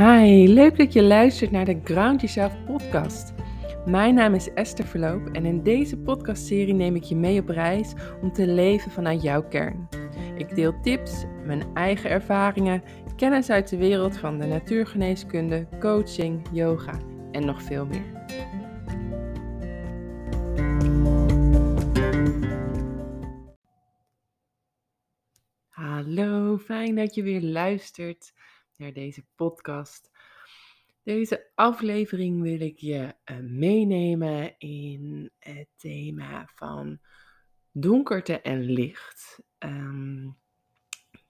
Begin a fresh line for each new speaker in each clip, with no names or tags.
Hi, leuk dat je luistert naar de Ground Yourself podcast. Mijn naam is Esther Verloop en in deze podcastserie neem ik je mee op reis om te leven vanuit jouw kern. Ik deel tips, mijn eigen ervaringen, kennis uit de wereld van de natuurgeneeskunde, coaching, yoga en nog veel meer. Hallo, fijn dat je weer luistert naar deze podcast. Deze aflevering wil ik je uh, meenemen in het thema van donkerte en licht. Um,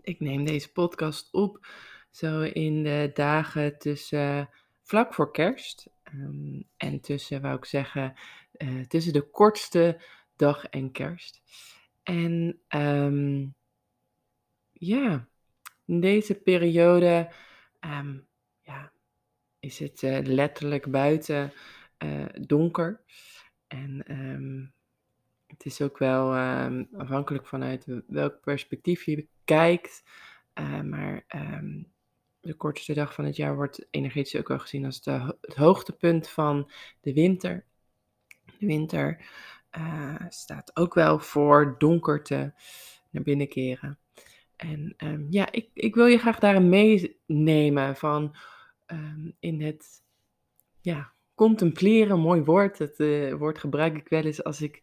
ik neem deze podcast op zo in de dagen tussen vlak voor kerst um, en tussen, wou ik zeggen, uh, tussen de kortste dag en kerst. En um, ja, in deze periode um, ja, is het uh, letterlijk buiten uh, donker. En um, het is ook wel um, afhankelijk vanuit welk perspectief je kijkt. Uh, maar de kortste dag van het jaar wordt energetisch ook wel gezien als het hoogtepunt van de winter. De winter staat ook wel voor donkerte naar binnen keren. En um, ja, ik, ik wil je graag daarin meenemen van um, in het ja, contempleren, mooi woord. Het uh, woord gebruik ik wel eens als ik,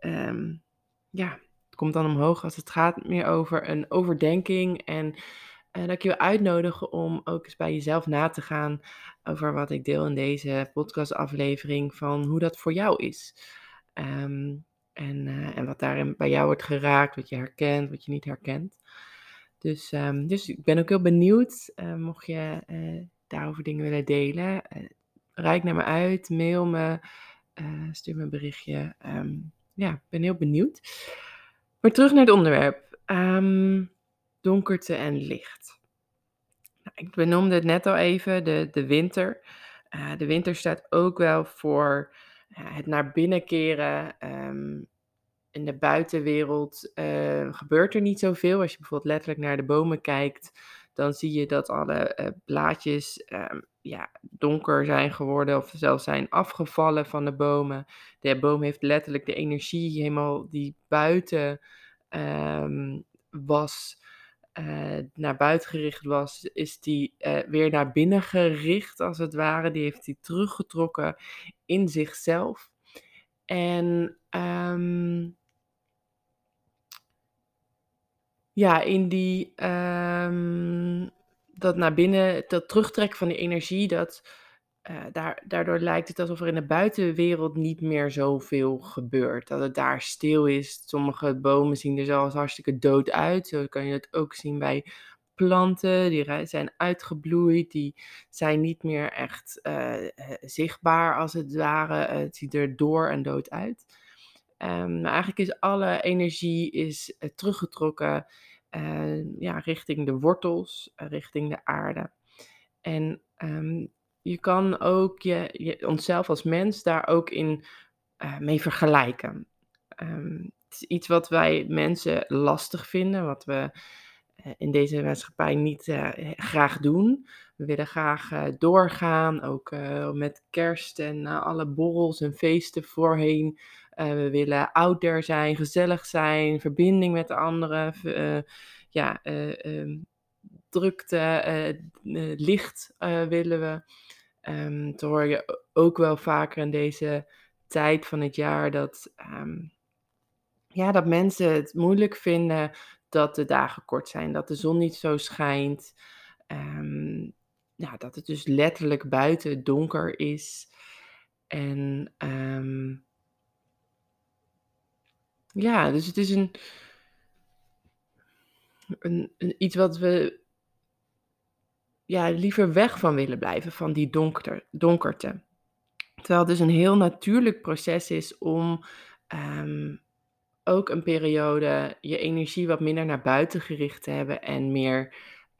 um, ja, het komt dan omhoog als het gaat meer over een overdenking. En uh, dat ik je wil uitnodigen om ook eens bij jezelf na te gaan over wat ik deel in deze podcastaflevering van hoe dat voor jou is. en, uh, en wat daarin bij jou wordt geraakt, wat je herkent, wat je niet herkent. Dus, um, dus ik ben ook heel benieuwd. Uh, mocht je uh, daarover dingen willen delen, uh, naar me uit, mail me, stuur me een berichtje. Um, ja, ik ben heel benieuwd. Maar terug naar het onderwerp. Um, donkerte en licht. Nou, ik benoemde het net al even, de, de winter. de winter staat ook wel voor het naar binnen keren in de buitenwereld uh, gebeurt er niet zoveel. Als je bijvoorbeeld letterlijk naar de bomen kijkt, dan zie je dat alle uh, blaadjes uh, ja, donker zijn geworden of zelfs zijn afgevallen van de bomen. De boom heeft letterlijk de energie helemaal die buiten um, was, eh, naar buiten gericht was, is die weer naar binnen gericht als het ware. Die heeft hij teruggetrokken in zichzelf. En um, Ja, in die, um, dat naar binnen, dat terugtrekken van die energie, dat, uh, daar, daardoor lijkt het alsof er in de buitenwereld niet meer zoveel gebeurt. Dat het daar stil is. Sommige bomen zien er zelfs hartstikke dood uit. Zo kan je het ook zien bij planten. Die zijn uitgebloeid. Die zijn niet meer echt uh, zichtbaar als het ware. het ziet er door en dood uit. Um, maar eigenlijk is alle energie is, teruggetrokken uh, ja, richting de wortels, uh, richting de aarde. En um, je kan ook je, onszelf als mens daar ook in mee vergelijken. Um, het is iets wat wij mensen lastig vinden, wat we in deze maatschappij niet graag doen. We willen graag doorgaan, ook met kerst en alle borrels en feesten voorheen we willen out there zijn, gezellig zijn, verbinding met de anderen. Uh, ja, uh, um, drukte, licht willen we. Um, hoor je ook wel vaker in deze tijd van het jaar dat, um, ja, dat mensen het moeilijk vinden dat de dagen kort zijn, dat de zon niet zo schijnt. ja, dat het dus letterlijk buiten donker is. En ja, dus het is een, een, een, iets wat we ja, liever weg van willen blijven, van die donker, donkerte. Terwijl het dus een heel natuurlijk proces is om um, ook een periode je energie wat minder naar buiten gericht te hebben en meer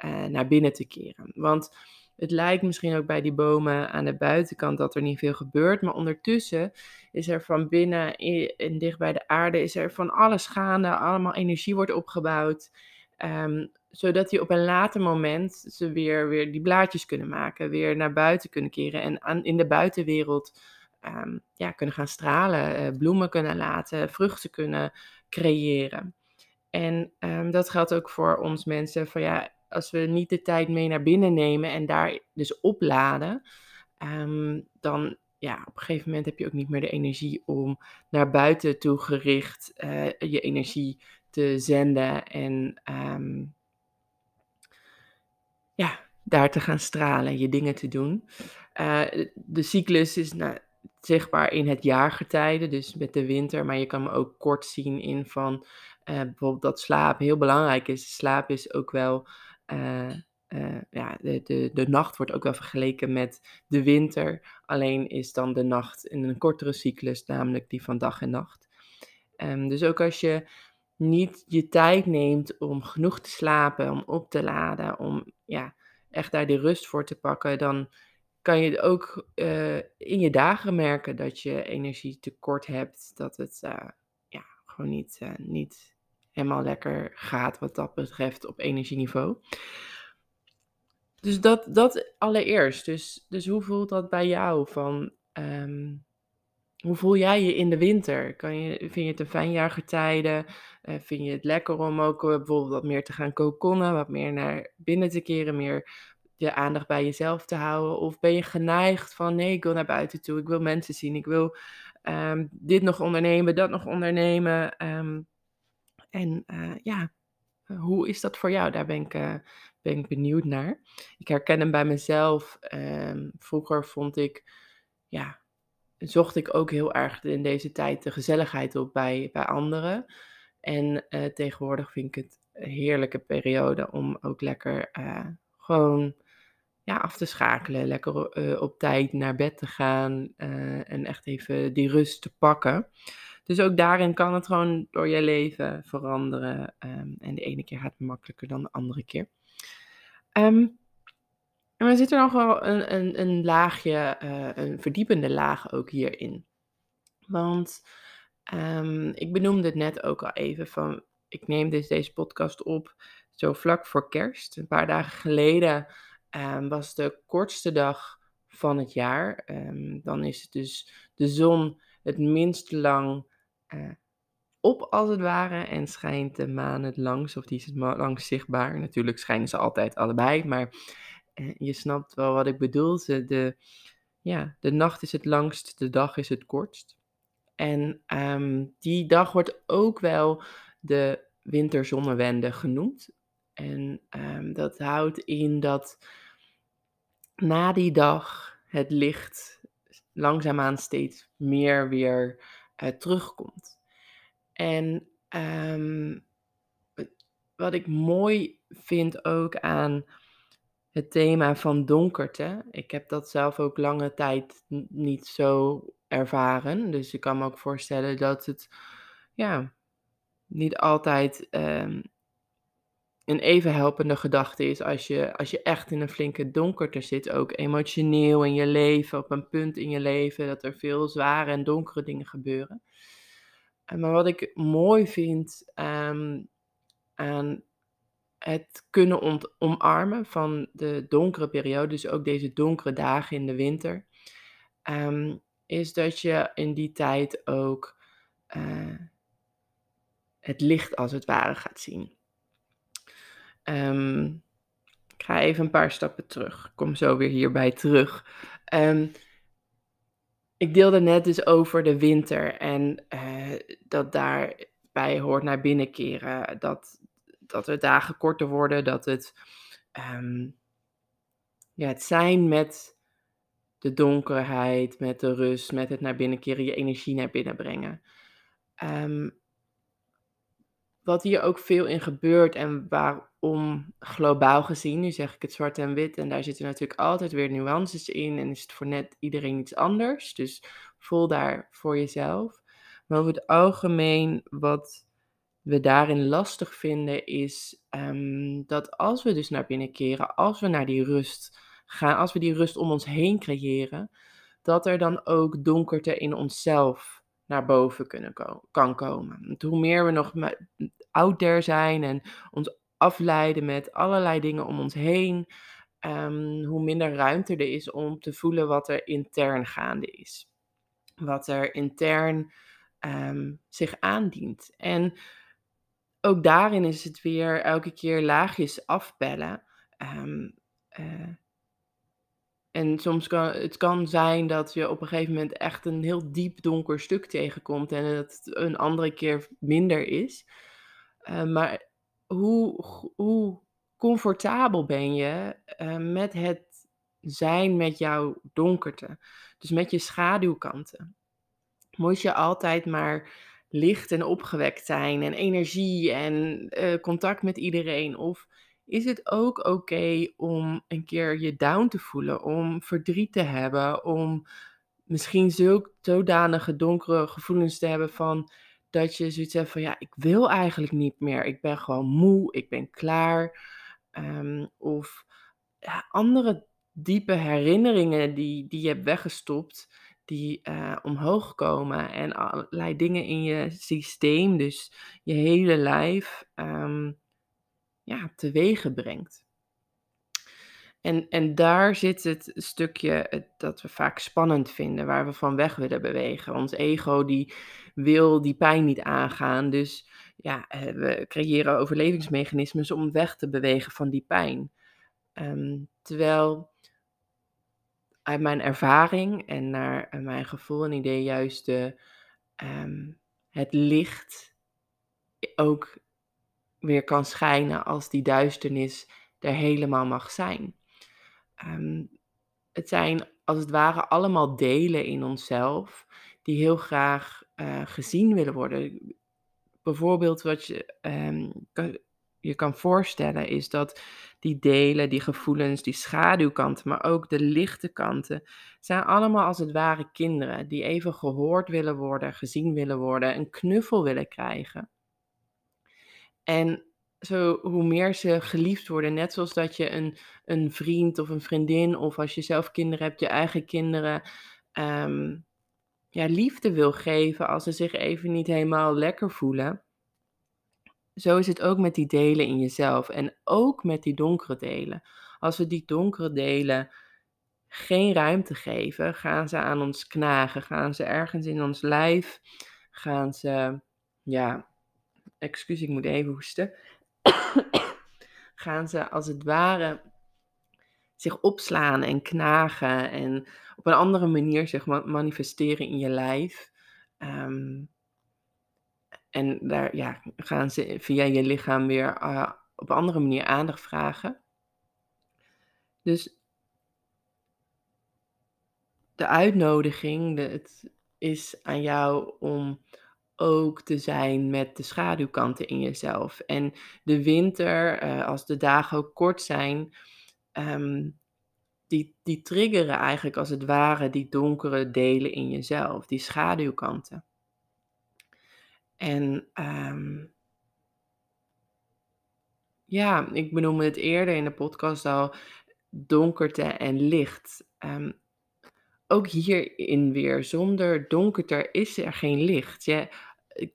uh, naar binnen te keren. Want het lijkt misschien ook bij die bomen aan de buitenkant dat er niet veel gebeurt, maar ondertussen is er van binnen en dicht bij de aarde is er van alles gaande, allemaal energie wordt opgebouwd. Um, zodat die op een later moment ze weer, weer die blaadjes kunnen maken, weer naar buiten kunnen keren en aan, in de buitenwereld um, ja, kunnen gaan stralen, uh, bloemen kunnen laten, vruchten kunnen creëren. En um, dat geldt ook voor ons mensen, van ja, als we niet de tijd mee naar binnen nemen en daar dus opladen, um, dan ja, op een gegeven moment heb je ook niet meer de energie om naar buiten toe gericht uh, je energie te zenden en um, ja, daar te gaan stralen, je dingen te doen. Uh, de cyclus is nou, zichtbaar in het jaargetijde, dus met de winter, maar je kan me ook kort zien in van uh, bijvoorbeeld dat slaap heel belangrijk is. Slaap is ook wel, uh, ja, de, de, de nacht wordt ook wel vergeleken met de winter, alleen is dan de nacht in een kortere cyclus, namelijk die van dag en nacht. Um, dus ook als je niet je tijd neemt om genoeg te slapen, om op te laden, om ja, echt daar die rust voor te pakken, dan kan je ook uh, in je dagen merken dat je energietekort hebt, dat het ja, gewoon niet, niet helemaal lekker gaat wat dat betreft op energieniveau. Dus dat, dat allereerst. Dus, dus hoe voelt dat bij jou? Van, um, hoe voel jij je in de winter? Kan je, vind je het een fijn jaargetijde? Uh, vind je het lekker om ook bijvoorbeeld wat meer te gaan kokonnen, wat meer naar binnen te keren, meer je aandacht bij jezelf te houden? Of ben je geneigd van nee, ik wil naar buiten toe, ik wil mensen zien, ik wil um, dit nog ondernemen, dat nog ondernemen. Um, en uh, ja, hoe is dat voor jou? Daar ben ik, uh, ben ik benieuwd naar. Ik herken hem bij mezelf. Um, vroeger vond ik, ja, zocht ik ook heel erg in deze tijd de gezelligheid op bij, bij anderen. En tegenwoordig vind ik het een heerlijke periode om ook lekker gewoon ja, af te schakelen. Lekker op tijd naar bed te gaan en echt even die rust te pakken. Dus ook daarin kan het gewoon door je leven veranderen. Um, en de ene keer gaat het makkelijker dan de andere keer. Um, en er zit er nog wel een, een, een laagje, uh, een verdiepende laag ook hierin. Want um, ik benoemde het net ook al even van, ik neem dus deze podcast op zo vlak voor kerst. Een paar dagen geleden was de kortste dag van het jaar. Dan is het dus de zon het minst lang uh, op, als het ware. En schijnt de maan het langst, of die is het langst zichtbaar. Natuurlijk schijnen ze altijd allebei, maar uh, je snapt wel wat ik bedoel. Ze, de, ja, de nacht is het langst, de dag is het kortst. En um, die dag wordt ook wel de winterzonnewende genoemd. En um, dat houdt in dat na die dag het licht langzaamaan steeds meer weer uh, terugkomt. En um, wat ik mooi vind ook aan het thema van donkerte. Ik heb dat zelf ook lange tijd niet zo ervaren. Dus ik kan me ook voorstellen dat het ja, niet altijd um, een even helpende gedachte is als je, als je echt in een flinke donkerte zit, ook emotioneel in je leven, op een punt in je leven dat er veel zware en donkere dingen gebeuren. Eh, maar wat ik mooi vind um, aan het kunnen omarmen van de donkere periode, dus ook deze donkere dagen in de winter, um, is dat je in die tijd ook uh, het licht als het ware gaat zien. Um, ik ga even een paar stappen terug. Ik kom zo weer hierbij terug. Um, ik deelde net dus over de winter en uh, dat daarbij hoort naar binnen keren. Dat, dat de dagen korter worden, dat het, um, ja, het zijn met de donkerheid, met de rust, met het naar binnen keren, je energie naar binnen brengen. Wat hier ook veel in gebeurt en waarom globaal gezien, nu zeg ik het zwart en wit, en daar zitten natuurlijk altijd weer nuances in en is het voor net iedereen iets anders. Dus voel daar voor jezelf. Maar over het algemeen, wat we daarin lastig vinden, is um, dat als we dus naar binnen keren, als we naar die rust gaan, als we die rust om ons heen creëren, dat er dan ook donkerte in onszelf naar boven kunnen kan komen. hoe meer we nog out there zijn en ons afleiden met allerlei dingen om ons heen, ehm, hoe minder ruimte er is om te voelen wat er intern gaande is. Wat er intern um, zich aandient. En ook daarin is het weer elke keer laagjes afbellen. Um, en soms kan het kan zijn dat je op een gegeven moment echt een heel diep donker stuk tegenkomt en het een andere keer minder is. Uh, maar hoe, hoe comfortabel ben je uh, met het zijn met jouw donkerte? Dus met je schaduwkanten. Moet je altijd maar licht en opgewekt zijn en energie en uh, contact met iedereen? Of is het ook oké om een keer je down te voelen, om verdriet te hebben, om misschien zulke zodanige donkere gevoelens te hebben van dat je zoiets hebt van ja, ik wil eigenlijk niet meer, ik ben gewoon moe, ik ben klaar. Um, of andere diepe herinneringen die, die je hebt weggestopt, die uh, omhoog komen en allerlei dingen in je systeem, dus je hele lijf. Um, ja, teweeg brengt. En, en daar zit het stukje dat we vaak spannend vinden, waar we van weg willen bewegen. Ons ego die wil die pijn niet aangaan, dus ja, eh, we creëren overlevingsmechanismes om weg te bewegen van die pijn. Ehm, terwijl uit mijn ervaring en naar eh, mijn gevoel en idee juist de, ehm, het licht ook weer kan schijnen als die duisternis er helemaal mag zijn. Ehm, het zijn als het ware allemaal delen in onszelf die heel graag uh, gezien willen worden. Bijvoorbeeld wat je um, kan, je kan voorstellen is dat die delen, die gevoelens, die schaduwkanten, maar ook de lichte kanten, zijn allemaal als het ware kinderen die even gehoord willen worden, gezien willen worden, een knuffel willen krijgen. En zo, hoe meer ze geliefd worden, net zoals dat je een, een vriend of een vriendin, of als je zelf kinderen hebt, je eigen kinderen, ehm, ja, liefde wil geven als ze zich even niet helemaal lekker voelen. Zo is het ook met die delen in jezelf en ook met die donkere delen. Als we die donkere delen geen ruimte geven, gaan ze aan ons knagen, gaan ze ergens in ons lijf, gaan ze, ja, excuus, ik moet even hoesten. gaan ze als het ware zich opslaan en knagen en op een andere manier zich manifesteren in je lijf. Um, en daar ja, gaan ze via je lichaam weer uh, op een andere manier aandacht vragen. Dus de uitnodiging het is aan jou om ook te zijn met de schaduwkanten in jezelf. En de winter, eh, als de dagen ook kort zijn, ehm, die, die triggeren eigenlijk als het ware die donkere delen in jezelf, die schaduwkanten. En um, ja, ik benoemde het eerder in de podcast al, donkerte en licht. Um, ook hierin weer, zonder donkerte is er geen licht. Je,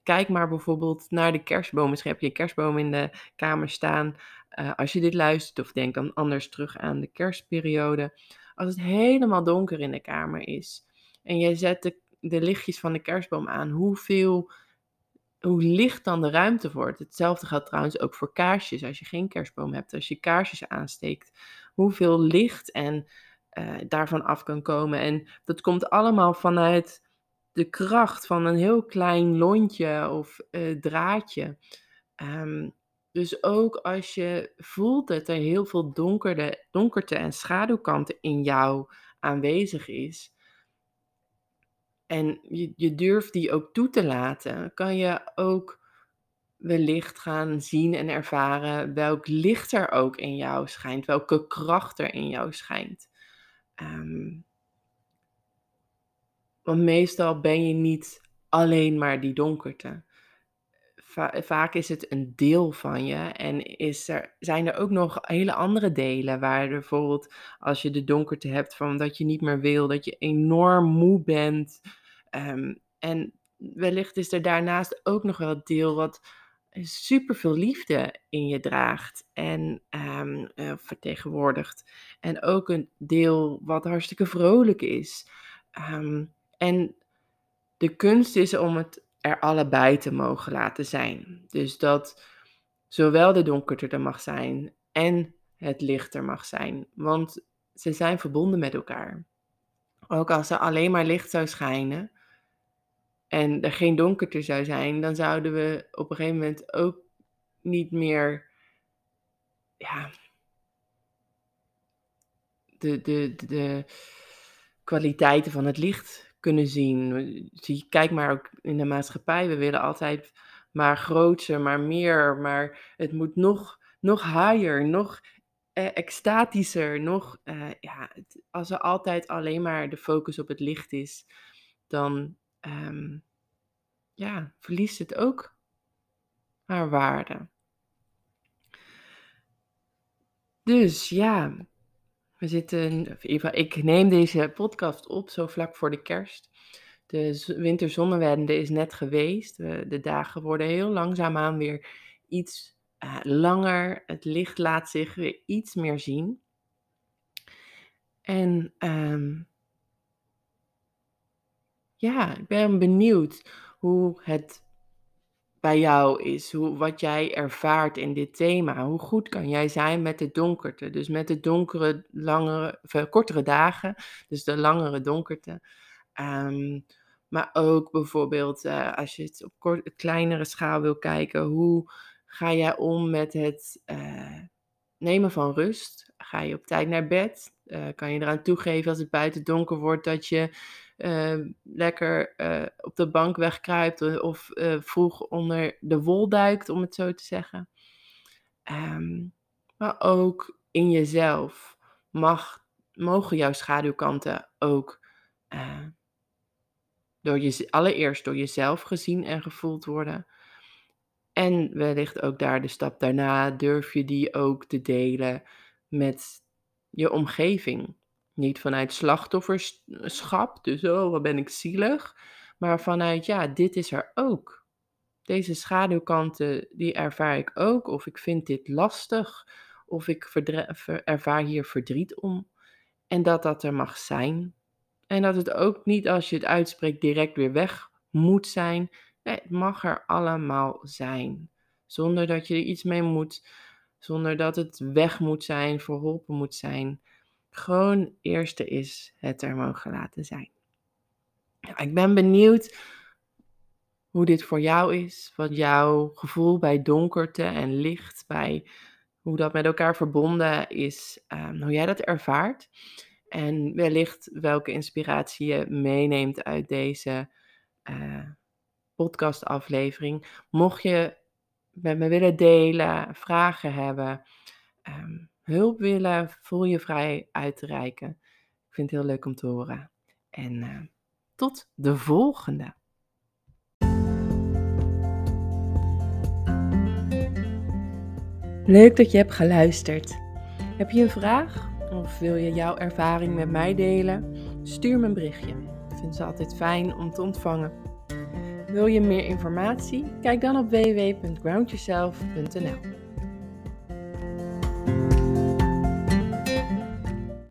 kijk maar bijvoorbeeld naar de kerstboom. Misschien heb je een kerstboom in de kamer staan. Uh, als je dit luistert, of denk dan anders terug aan de kerstperiode. Als het helemaal donker in de kamer is en je zet de, de lichtjes van de kerstboom aan, hoeveel, hoe licht dan de ruimte wordt. Hetzelfde geldt trouwens ook voor kaarsjes. Als je geen kerstboom hebt, als je kaarsjes aansteekt, hoeveel licht en uh, daarvan af kan komen. En dat komt allemaal vanuit de kracht van een heel klein lontje of uh, draadje. Um, dus ook als je voelt dat er heel veel donkerde, donkerte en schaduwkanten in jou aanwezig is. En je, je durft die ook toe te laten, kan je ook wellicht gaan zien en ervaren welk licht er ook in jou schijnt, welke kracht er in jou schijnt. Um, want meestal ben je niet alleen maar die donkerte. vaak is het een deel van je en is er, zijn er ook nog hele andere delen waar bijvoorbeeld als je de donkerte hebt van dat je niet meer wil, dat je enorm moe bent. Um, en wellicht is er daarnaast ook nog wel het deel wat super veel liefde in je draagt en um, vertegenwoordigt. En ook een deel wat hartstikke vrolijk is. Ehm, en de kunst is om het er allebei te mogen laten zijn. Dus dat zowel de donkerte er mag zijn en het licht er mag zijn. Want ze zijn verbonden met elkaar. Ook als er alleen maar licht zou schijnen en er geen donkerte zou zijn, dan zouden we op een gegeven moment ook niet meer ja, de, de, de, kwaliteiten van het licht kunnen zien. Kijk maar ook in de maatschappij. We willen altijd maar groter, maar meer. Maar het moet nog, nog higher, nog eh, extatischer. Nog, eh, ja, als er altijd alleen maar de focus op het licht is, dan um, ja, verliest het ook haar waarde. Dus ja, we zitten, in ieder geval, ik neem deze podcast op zo vlak voor de kerst. De winterzonnewende is net geweest. De dagen worden heel langzaamaan weer iets uh, langer. Het licht laat zich weer iets meer zien. En um, ja, ik ben benieuwd hoe het bij jou is, hoe, wat jij ervaart in dit thema. Hoe goed kan jij zijn met de donkerte? Dus met de donkere, langere, of, kortere dagen, dus de langere donkerte. Um, maar ook bijvoorbeeld uh, als je het op kort, kleinere schaal wil kijken, hoe ga jij om met het uh, nemen van rust? Ga je op tijd naar bed? Kan je eraan toegeven als het buiten donker wordt dat je lekker uh, op de bank wegkruipt of uh, vroeg onder de wol duikt, om het zo te zeggen. Um, maar ook in jezelf mag, mogen jouw schaduwkanten ook door je, allereerst door jezelf gezien en gevoeld worden. En wellicht ook daar de stap daarna durf je die ook te delen met je omgeving. Niet vanuit slachtofferschap, dus oh, wat ben ik zielig. Maar vanuit, ja, dit is er ook. Deze schaduwkanten, die ervaar ik ook. Of ik vind dit lastig. Of ik ervaar hier verdriet om. En dat dat er mag zijn. En dat het ook niet als je het uitspreekt direct weer weg moet zijn. Nee, het mag er allemaal zijn. Zonder dat je er iets mee moet. Zonder dat het weg moet zijn, verholpen moet zijn. Gewoon eerste is het er mogen laten zijn. Ik ben benieuwd hoe dit voor jou is. Wat jouw gevoel bij donkerte en licht, bij hoe dat met elkaar verbonden is. Um, hoe jij dat ervaart. En wellicht welke inspiratie je meeneemt uit deze uh, podcastaflevering. Mocht je met me willen delen, vragen hebben. Um, hulp willen, voel je vrij uit te reiken. Ik vind het heel leuk om te horen. En uh, tot de volgende. Leuk dat je hebt geluisterd. Heb je een vraag of wil je jouw ervaring met mij delen? Stuur me een berichtje. Ik vind ze altijd fijn om te ontvangen. Wil je meer informatie? Kijk dan op www.groundyourself.nl.